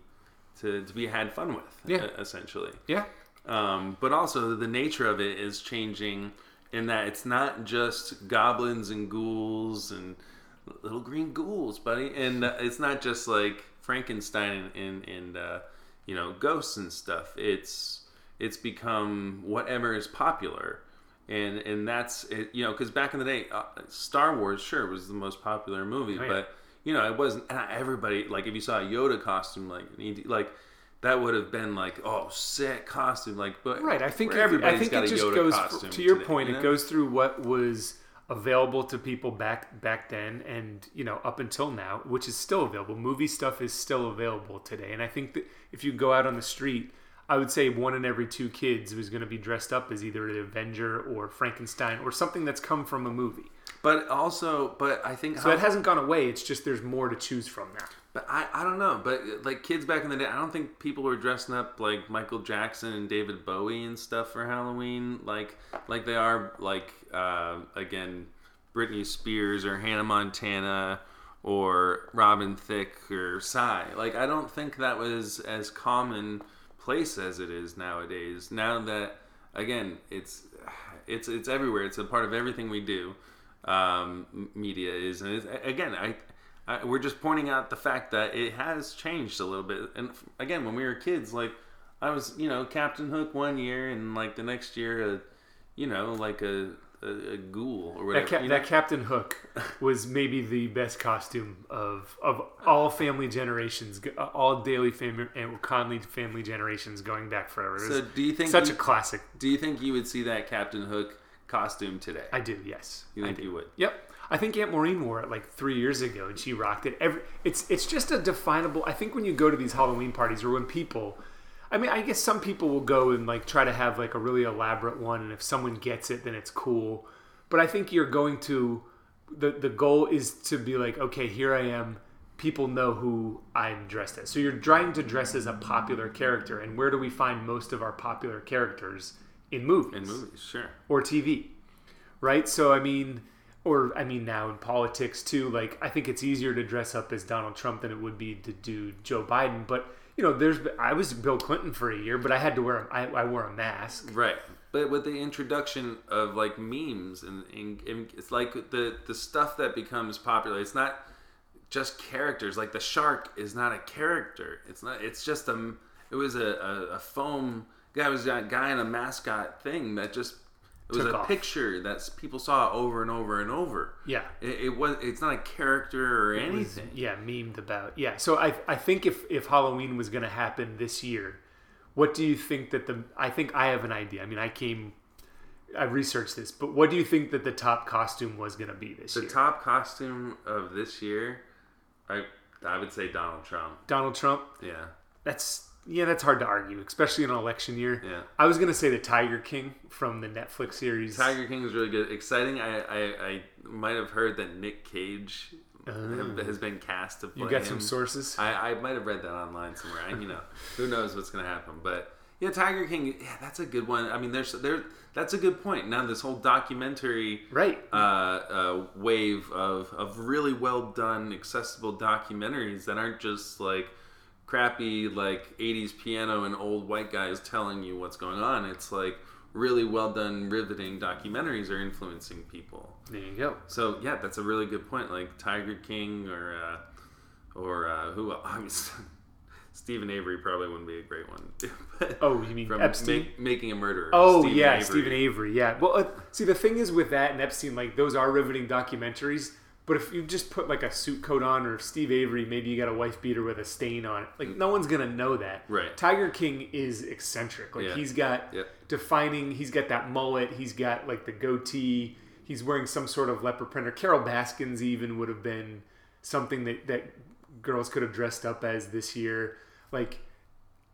to, to be had fun with. Yeah. essentially. yeah, Um, but also the nature of it is changing in that it's not just goblins and ghouls and little green ghouls, buddy, and uh, it's not just like Frankenstein and and, and uh, you know ghosts and stuff. It's it's become whatever is popular. And, and that's it, you know because back in the day, uh, Star Wars sure was the most popular movie, Oh, yeah. but you know it wasn't everybody like if you saw a Yoda costume like like that would have been like oh sick costume like but right. I think everybody's I think it just Yoda goes costume to your today, point. you It goes through what was available to people back back then, and you know up until now, which is still available. Movie stuff is still available today, and I think that if you go out on the street. I would say one in every two kids was going to be dressed up as either an Avenger or Frankenstein or something that's come from a movie. but also but I think So how- that hasn't gone away. It's just there's more to choose from now. But I, I don't know. But like kids back in the day, I don't think people were dressing up like Michael Jackson and David Bowie and stuff for Halloween, like like they are like uh, again Britney Spears or Hannah Montana or Robin Thicke or Psy. Like I don't think that was as commonplace as it is nowadays. Now that again, it's it's it's everywhere. It's a part of everything we do. Um, media is, and again, I I, we're just pointing out the fact that it has changed a little bit. And again, when we were kids, like I was, you know, Captain Hook one year, and like the next year, a, you know, like a a, a ghoul or whatever. That, cap- you know? that Captain Hook was maybe the best costume of of all family generations, uh, all daily family and Conley family generations going back forever. So, do you think such you, a classic. do you think you would see that Captain Hook costume today? I do, yes. you think you would? Yep. I think Aunt Maureen wore it like three years ago, and she rocked it. Every it's it's just a definable. I think when you go to these Halloween parties, or when people, I mean, I guess some people will go and like try to have like a really elaborate one, and if someone gets it, then it's cool. But I think you're going to the the goal is to be like, okay, here I am. People know who I'm dressed as. So you're trying to dress as a popular character, and where do we find most of our popular characters in movies? In movies, sure. or TV, right? So I mean, or I mean now in politics too. Like I think it's easier to dress up as Donald Trump than it would be to do Joe Biden. But you know, there's I was Bill Clinton for a year, but I had to wear a, I, I wore a mask. Right. But with the introduction of like memes and, and, and it's like the the stuff that becomes popular. It's not just characters. Like the shark is not a character. It's not. It's just a. It was a, a, a foam guy. Was a guy in a mascot thing that just. It was a off. picture that people saw over and over and over. Yeah. It, it was. It's not a character or It was, anything. yeah, memed about. Yeah. So I I think if if Halloween was going to happen this year, what do you think that the I think I have an idea. I mean, I came I researched this, but what do you think that the top costume was going to be this The year? The top costume of this year, I I would say Donald Trump. Donald Trump? Yeah. That's yeah, that's hard to argue, especially in an election year. Yeah. I was gonna say the Tiger King from the Netflix series. Tiger King is really good. Exciting. I, I, I might have heard that Nick Cage have- has been cast to play Oh. You got him. some sources? I, I might have read that online somewhere. I, you know, who knows what's going to happen. But yeah, Tiger King. Yeah, that's a good one. I mean, there's there. That's a good point. Now this whole documentary right. uh, uh, wave of of really well done, accessible documentaries that aren't just like crappy like 80s piano and old white guys telling you what's going on. It's like really well done, riveting documentaries are influencing people. There you go. So yeah, that's a really good point. Like Tiger King or uh, or uh, who? else? I mean, Steven Avery probably wouldn't be a great one. but Oh, you mean from Epstein? Make- making a murderer. Oh Steven yeah, Avery. Steven Avery. Yeah. Well, uh, see, the thing is with that and Epstein, like those are riveting documentaries, But if you just put like a suit coat on, or Steve Avery, maybe you got a wife beater with a stain on it. Like no one's gonna know that. Right. Tiger King is eccentric. Like Yeah. he's got defining. He's got that mullet. He's got like the goatee. He's wearing some sort of leopard print. Or Carole Baskins even would have been something that that girls could have dressed up as this year. Like,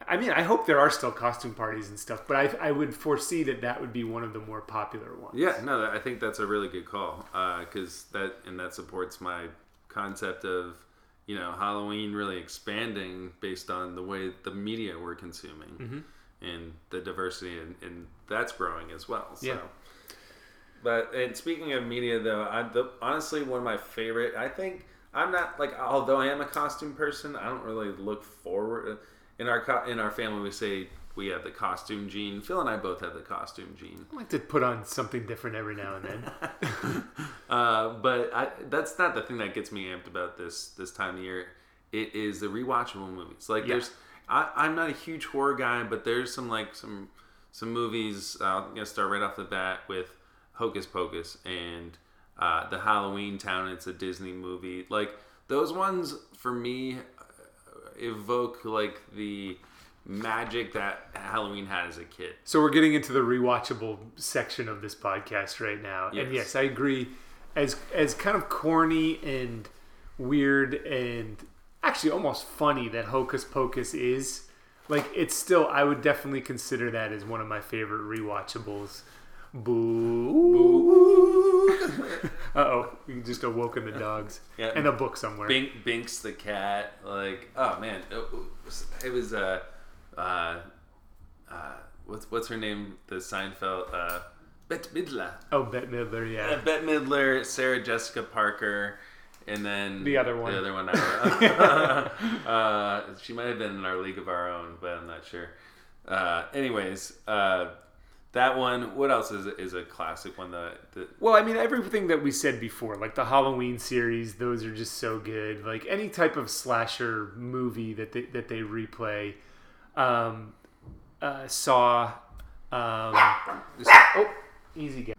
I mean, I hope there are still costume parties and stuff, but I I would foresee that that would be one of the more popular ones. Yeah, no, I think that's a really good call because that and that supports my concept of you know Halloween really expanding based on the way the media we're consuming Mm-hmm. and the diversity and, and that's growing as well. So. Yeah. But and speaking of media though, I the, honestly one of my favorite. I think I'm not like although I am a costume person, I don't really look forward in our co- in our family. We say we have the costume gene. Phil and I both have the costume gene. I like to put on something different every now and then. Uh, but I, that's not the thing that gets me amped about this this time of year. It is the rewatchable movies. Like Yeah. there's, I, I'm not a huge horror guy, but there's some like some some movies. Uh, I'm gonna start right off the bat with Hocus Pocus and uh, the Halloween Town. It's a Disney movie. Like those ones for me evoke like the magic that Halloween had as a kid. So we're getting into the rewatchable section of this podcast right now. And Yes. yes, I agree. As as kind of corny and weird and actually almost funny that Hocus Pocus is, like it's still I would definitely consider that as one of my favorite rewatchables. Boo. uh oh, we just awoken the dogs. Yeah. And a book somewhere. Bink, Binx the cat. Like, oh man, it was, it was uh, uh, uh, what's what's her name? The Seinfeld, uh, Bette Midler. Oh, Bette Midler, Uh, yeah. Bette Midler, Sarah Jessica Parker, and then The other one. The other one. I don't know. uh, she might have been in our league of our own, but I'm not sure. Uh, anyways, uh, that one. What else is is a classic one? The, the Well, I mean, everything that we said before, like the Halloween series, those are just so good. Like any type of slasher movie that they, that they replay, um, uh, Saw, um, oh, easy guy.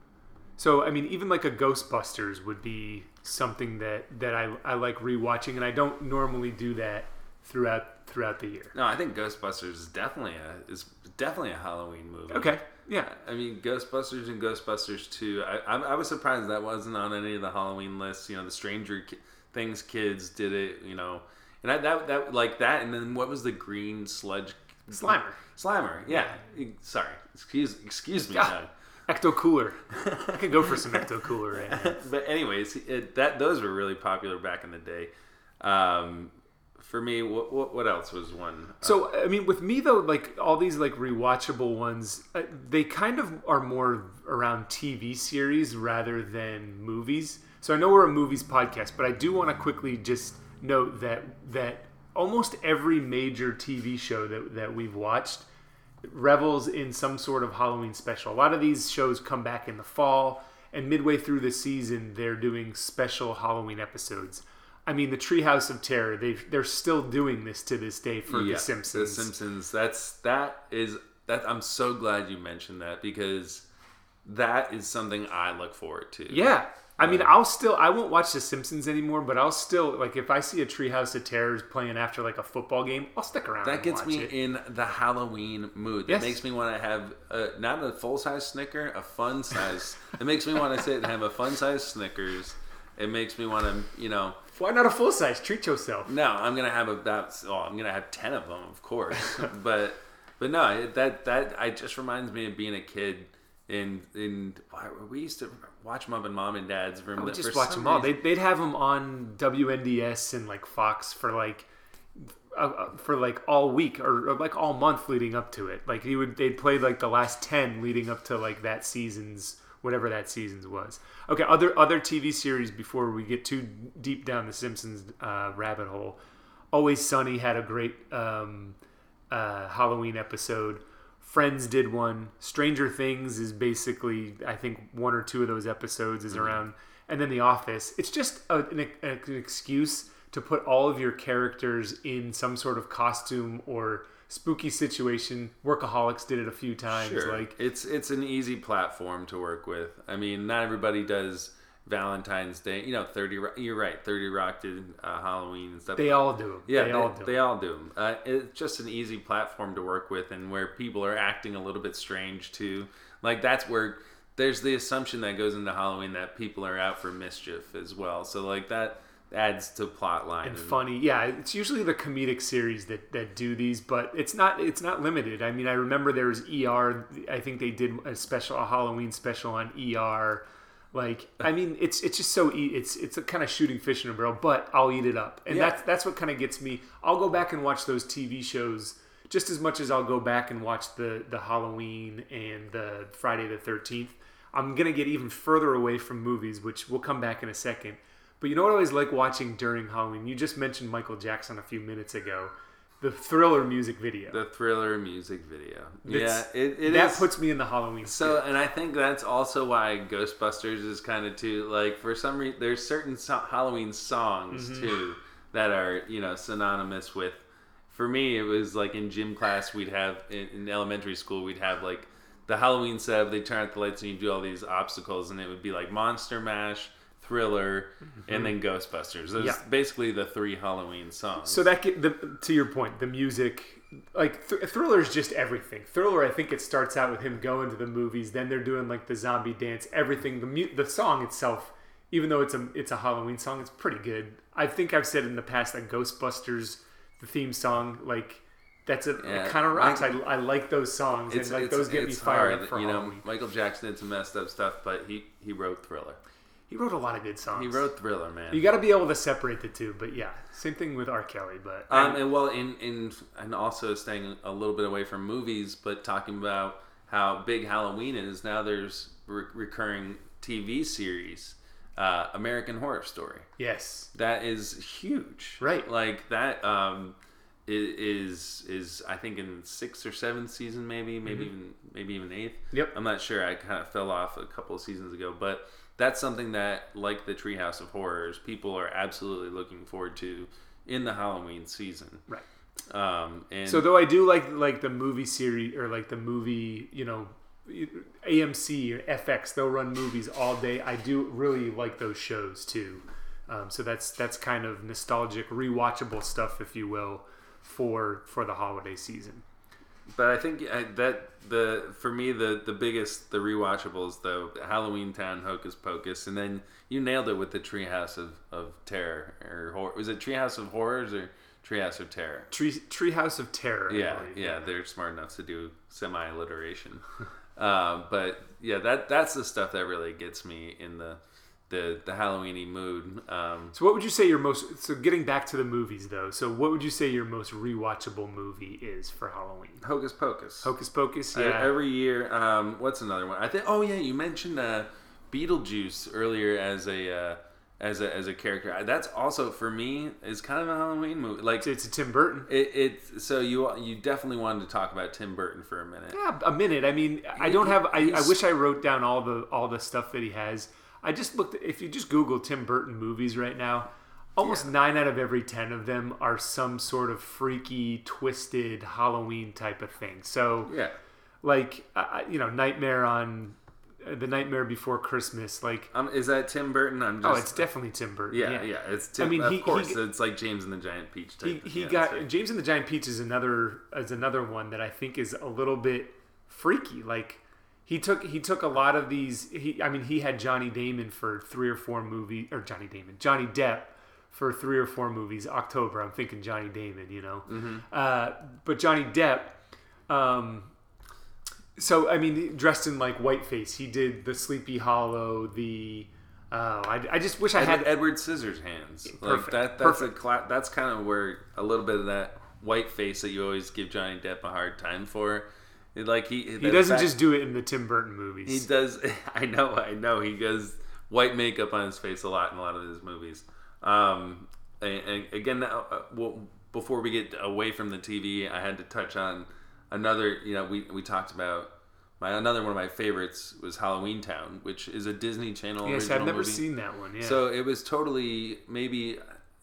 So, I mean, even like a Ghostbusters would be something that that I I like rewatching, and I don't normally do that throughout throughout the year. no, I think Ghostbusters is definitely a is definitely a Halloween movie. Okay, yeah, I mean, Ghostbusters and Ghostbusters 2. I, I, I was surprised that wasn't on any of the Halloween lists. You know, the Stranger Things kids did it. You know, and I, that that like that. And then what was the green sludge? Slimer, Slimer. Yeah. Sorry. Excuse excuse me. Yeah. Doug. Ecto Cooler. I could go for some Ecto Cooler right but anyways, it, that those were really popular back in the day. Um, for me, what, what what else was one? So I mean, with me though, like all these like rewatchable ones, uh, they kind of are more around TV series rather than movies. So I know we're a movies podcast, but I do want to quickly just note that that almost every major TV show that that we've watched revels in some sort of Halloween special. A lot of these shows come back in the fall, and midway through the season, they're doing special Halloween episodes. I mean, the Treehouse of Terror, they they're still doing this to this day for Yeah, The Simpsons. The Simpsons. That's that is that. I'm so glad you mentioned that because that is something I look forward to. Yeah. I mean, um, I'll still I won't watch The Simpsons anymore, but I'll still like if I see a Treehouse of Terrors playing after like a football game, I'll stick around. That gets me it. in the Halloween mood. That Yes. makes me want to have a, not a full size Snicker, a fun size. it makes me want to sit and have a fun size Snickers. It makes me want to, you know, Why not a full size? Treat yourself. no, I'm gonna have about. Oh, I'm gonna have ten of them, of course. but, but no, that that I just reminds me of being a kid. And and why- we used to watch up in mom and dad's room. I would just watch them all. reason- They'd, they'd have them on WNDS and like Fox for like uh, uh, for like all week or, or like all month leading up to it. Like he would they'd play like the last ten leading up to like that season's whatever that season's was. Okay, other other TV series before we get too deep down the Simpsons uh, rabbit hole. Always Sunny had a great um, uh, Halloween episode. Friends did one. Stranger Things is basically, I think, one or two of those episodes is around. And then The Office. It's just a, an, an excuse to put all of your characters in some sort of costume or spooky situation. Workaholics did it a few times. Sure. Like, it's it's an easy platform to work with. I mean, not everybody does Valentine's Day. You know, Thirty. You're right. Thirty Rock did uh, Halloween and stuff. They all do 'em. Yeah, they, they, all do. they all do 'em. Uh, it's just an easy platform to work with, and where people are acting a little bit strange too. Like that's where there's the assumption that goes into Halloween that people are out for mischief as well. So like that adds to plot line and funny. Yeah, it's usually the comedic series that, that do these, but it's not it's not limited. I mean, I remember there was ER. I think they did a special, a Halloween special on ER. Like, I mean, it's it's just so e- it's it's a kind of shooting fish in a barrel, but I'll eat it up, and Yeah. that's that's what kind of gets me. I'll go back and watch those TV shows just as much as I'll go back and watch the the Halloween and the Friday the Thirteenth. I'm gonna get even further away from movies, which we'll come back in a second. But you know what I always like watching during Halloween? You just mentioned Michael Jackson a few minutes ago. The Thriller music video. the thriller music video. yeah, That's- it, it that is- puts me in the Halloween. So, and I think that's also why Ghostbusters is kind of too like for some reason there's certain so- Halloween songs Mm-hmm. too that are you know synonymous with. For me, it was like in gym class we'd have in, in elementary school we'd have like the Halloween setup. They turn out the lights and you do all these obstacles, and it would be like Monster Mash, Thriller, and then mm-hmm. Ghostbusters. Those Yeah. basically the three Halloween songs. So that get the to your point, the music, like th- Thriller is just everything. Thriller, I think it starts out with him going to the movies, then they're doing like the zombie dance, everything. The mu- the song itself, even though it's a it's a Halloween song, it's pretty good. I think I've said in the past that Ghostbusters, the theme song, like that's a Yeah. it kind of rocks. I, I like those songs, it's, and like it's- those get me fired hard. for you know, Halloween. Michael Jackson did some messed up stuff, but he he wrote Thriller. He wrote a lot of good songs. He wrote Thriller, man. You got to be able to separate the two, but yeah, same thing with R. Kelly. But Um, and well, in, in and also staying a little bit away from movies, but talking about how big Halloween is now. There's re- recurring TV series, uh, American Horror Story. yes, That is huge, Right. Like that um, is is I think in sixth or seventh season, maybe maybe even maybe even eighth. Mm-hmm. Yep. I'm not sure. I kind of fell off a couple of seasons ago, but that's something that, like the Treehouse of Horrors, people are absolutely looking forward to in the Halloween season. right. Um, and So though I do like like the movie series or like the movie, you know, AMC or FX, they'll run movies all day. I do really like those shows too. Um, so that's that's kind of nostalgic, rewatchable stuff, if you will, for for the holiday season. But I think uh, that the for me the the biggest the rewatchables though Halloween Town Hocus Pocus and then you nailed it with the Treehouse of, of Terror or horror was it Treehouse of Horrors or Treehouse of Terror? Tree Treehouse of Terror. I Yeah, yeah, they're smart enough to do semi alliteration. uh, but yeah, that that's the stuff that really gets me in the the the Halloweeny mood. Um, So what would you say your most? So getting back to the movies though, so what would you say your most rewatchable movie is for Halloween? Hocus Pocus. Hocus Pocus. Uh, Yeah. every year. Um, what's another one? I think. Oh yeah, you mentioned uh, Beetlejuice earlier as a uh, as a as a character. That's also for me is kind of a Halloween movie. Like it's a Tim Burton. it, it. So you you definitely wanted to talk about Tim Burton for a minute. Yeah, a minute. I mean, I don't have. I, I wish I wrote down all the all the stuff that he has. I just looked. If you just Google Tim Burton movies right now, almost nine out of every ten of them are some sort of freaky, twisted Halloween type of thing. So, Yeah. like, uh, you know, Nightmare on uh, the Nightmare Before Christmas. Like, Um, is that Tim Burton? I'm just. oh, it's definitely Tim Burton. Yeah, yeah, it's. Tim, I mean, of he- he course, g- it's like James and the Giant Peach type. he, of- he yeah, got James and the Giant Peach is another is another one that I think is a little bit freaky. Like he took he took a lot of these. He I mean he had Johnny Damon for three or four movies or Johnny Damon Johnny Depp for three or four movies. October I'm thinking Johnny Damon. You know, Mm-hmm. uh, but Johnny Depp. Um, so I mean, dressed in like whiteface, he did the Sleepy Hollow. The oh, I, I just wish I Ed- had Edward Scissorhands. Like Perfect, that. That's perfect. a cla- That's kind of where a little bit of that white face that you always give Johnny Depp a hard time for. Like he he doesn't just do it in the Tim Burton movies. He does. I know. I know. He does white makeup on his face a lot in a lot of his movies. Um, and, and again, uh, uh, well, before we get away from the TV, I had to touch on another. You know, we we talked about my another one of my favorites was Halloween Town, which is a Disney Channel. Yes, I've never movie. seen that one. Yeah. So it was totally maybe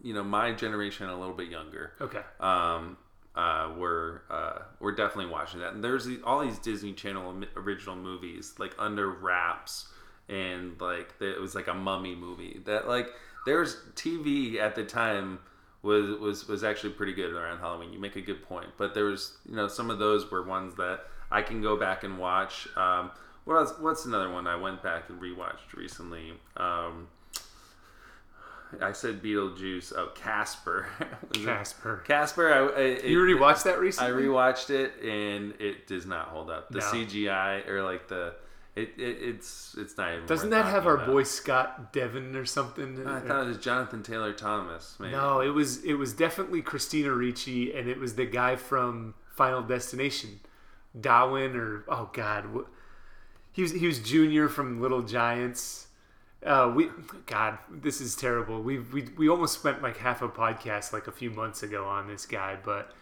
you know my generation a little bit younger okay. um, uh, we're uh, we're definitely watching that. And there's the, all these Disney Channel original movies like Under Wraps and like it was like a mummy movie. That like there was TV at the time was was was actually pretty good around Halloween. You make a good point, but there was you know some of those were ones that I can go back and watch. Um, what else, what's another one I went back and rewatched recently? Um, I said Beetlejuice. Oh, Casper. Casper. Casper. I, I, it- You rewatched that recently. I rewatched it and it does not hold up. The No. CGI or like the it, it it's it's not even. Doesn't that have our about. boy Scott Devon or something? I thought it was Jonathan Taylor Thomas. Maybe. No, it was it was definitely Christina Ricci, and it was the guy from Final Destination, Darwin, or oh god, he was he was Junior from Little Giants. Uh, we God, this is terrible. We we we almost spent like half a podcast like a few months ago on this guy, but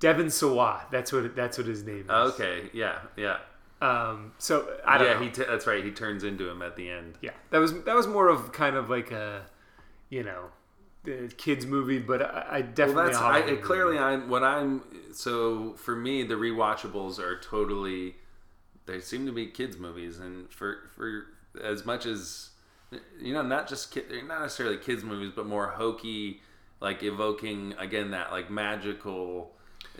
Devin Sawa, that's what that's what his name is. Okay. Yeah. Yeah. Um, so I don't yeah. know. He t- that's right. He turns into him at the end. Yeah, that was that was more of kind of like a, you know, the kids movie, but I, I definitely Well, that's I, it- clearly movie. I'm what I'm. So for me, the rewatchables are totally. They seem to be kids movies, and for for as much as you know, not just kid, not necessarily kids movies, but more hokey, like evoking again that like magical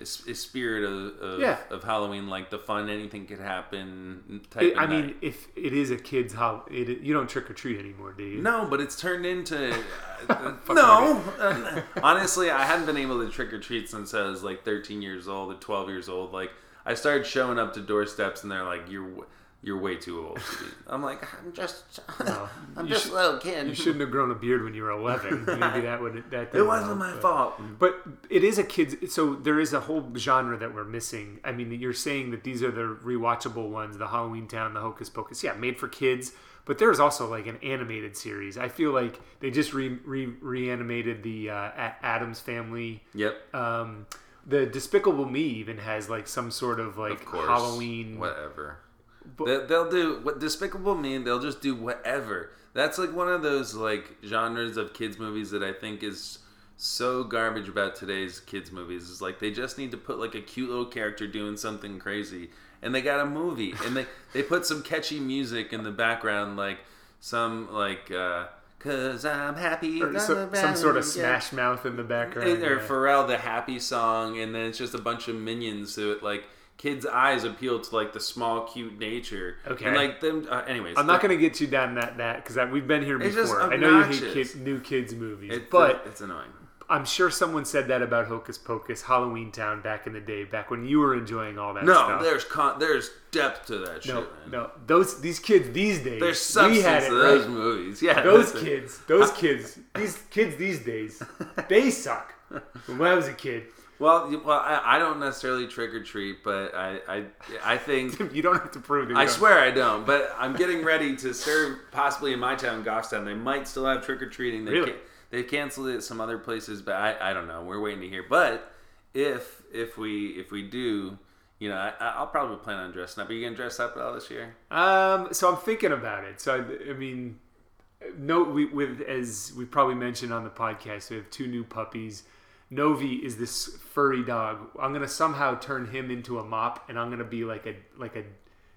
spirit of of, Yeah. of Halloween, like the fun, anything could happen type. It- of I night. mean, if it is a kid's it, you don't trick or treat anymore, do you? No, but it's turned into. uh, no, Uh, honestly, I hadn't been able to trick or treat since I was like 13 years old or 12 years old. Like I started showing up to doorsteps, and they're like, "You're you're way too old to. I'm like, "I'm just, No. I'm just should- a little kid. You shouldn't have grown a beard when you were 11. Maybe that would that. It wasn't help, my but- fault." But it is a kids. So there is a whole genre that we're missing. I mean, you're saying that these are the rewatchable ones: the Halloween Town, the Hocus Pocus. Yeah, made for kids. But there's also like an animated series. I feel like they just re, re reanimated the uh, A- Addams Family. Yep, Um, the Despicable Me even has like some sort of like of course. Halloween. whatever. But- They- They'll do what Despicable Me. They'll just do whatever. That's like one of those like genres of kids movies that I think is so garbage about today's kids movies. Is like they just need to put like a cute little character doing something crazy, and they got a movie, and they they put some catchy music in the background, like some like uh, "Cause I'm happy." or so- some sort of Smash Mouth in the background. And- or yeah. Pharrell the happy song, and then it's just a bunch of minions. So it like kids' eyes appeal to like the small, cute nature. Okay. And like them. Uh, anyways, I'm not going to get you down that that because we've been here It's before. I know you hate obnoxious. kid, new kids movies, It, but it's annoying. I'm sure someone said that about Hocus Pocus, Halloween Town back in the day, back when you were enjoying all that No, stuff. there's con- there's depth to that shit. no, man. no, those these kids these days. There's we substance had it to those right. movies. Yeah, Those kids, those kids, these kids these days, they suck. When I was a kid, Well, well, I, I don't necessarily trick or treat, but I, I, I think you don't have to prove you I don't. swear I don't, but I'm getting ready to serve possibly in my town, Goffstown. They might still have trick or treating. They Really? ca- they've canceled it at some other places, but I, I don't know. We're waiting to hear. But if if we if we do, you know, I, I'll probably plan on dressing up. Are you gonna dress up at all this year? Um, so I'm thinking about it. So I, I mean, no, we with as we probably mentioned on the podcast, we have two new puppies. Novi is this furry dog. I'm gonna somehow turn him into a mop, and I'm gonna be like a like a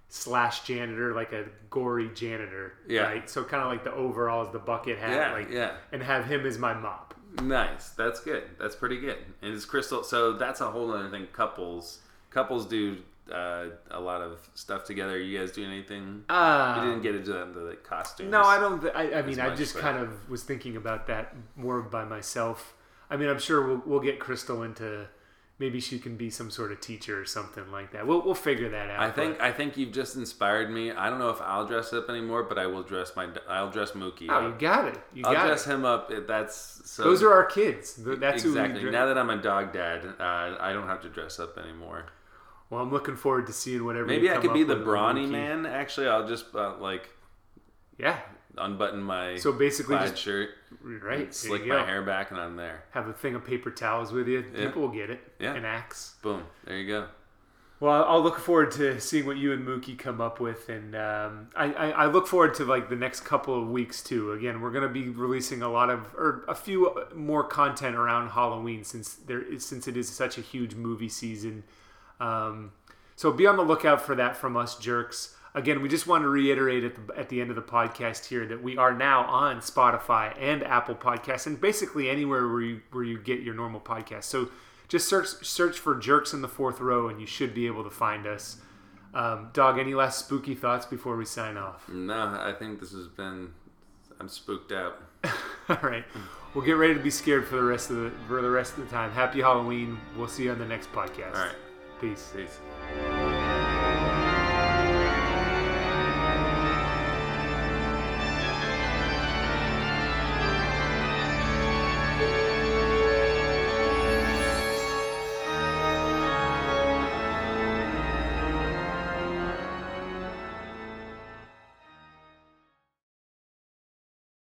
slash janitor, like a gory janitor. Yeah. Right. So kind of like the overalls, the bucket hat, Yeah, like yeah. and have him as my mop. Nice. That's good. That's pretty good. And it's crystal. So that's a whole other thing. Couples couples do uh, a lot of stuff together. You guys doing anything? Uh, you didn't get into the, the costumes. No, I don't. th- I, I mean, I just but- kind of was thinking about that more by myself. I mean, I'm sure we'll, we'll get Crystal into maybe she can be some sort of teacher or something like that. We'll, we'll figure that out. I think but- I think you've just inspired me. I don't know if I'll dress up anymore, but I will dress my I'll dress Mookie. oh, you got it. You I'll got dress it. him up. That's so. Those are our kids. That's exactly. now that I'm a dog dad, uh, I don't have to dress up anymore. well, I'm looking forward to seeing whatever. Maybe I could be the brawny man. Actually, I'll just uh, like Yeah. Unbutton my So basically, plaid just shirt, right. slick my go. hair back, and I'm there. Have a thing of paper towels with you. Yeah. People will get it. Yeah. An axe. Boom. There you go. Well, I'll look forward to seeing what you and Mookie come up with, and um, I, I, I look forward to like the next couple of weeks too. Again, we're going to be releasing a lot of or a few more content around Halloween since there is since it is such a huge movie season. Um, so be on the lookout for that from us jerks. Again, we just want to reiterate at the, at the end of the podcast here that we are now on Spotify and Apple Podcasts, and basically anywhere where you where you get your normal podcast. So just search search for Jerks in the Fourth Row, and you should be able to find us. Um, Dog, any last spooky thoughts before we sign off? No, I think this has been. I'm spooked out. All right, we'll get ready to be scared for the rest of the for the rest of the time. Happy Halloween. We'll see you on the next podcast. All right. Peace. Peace.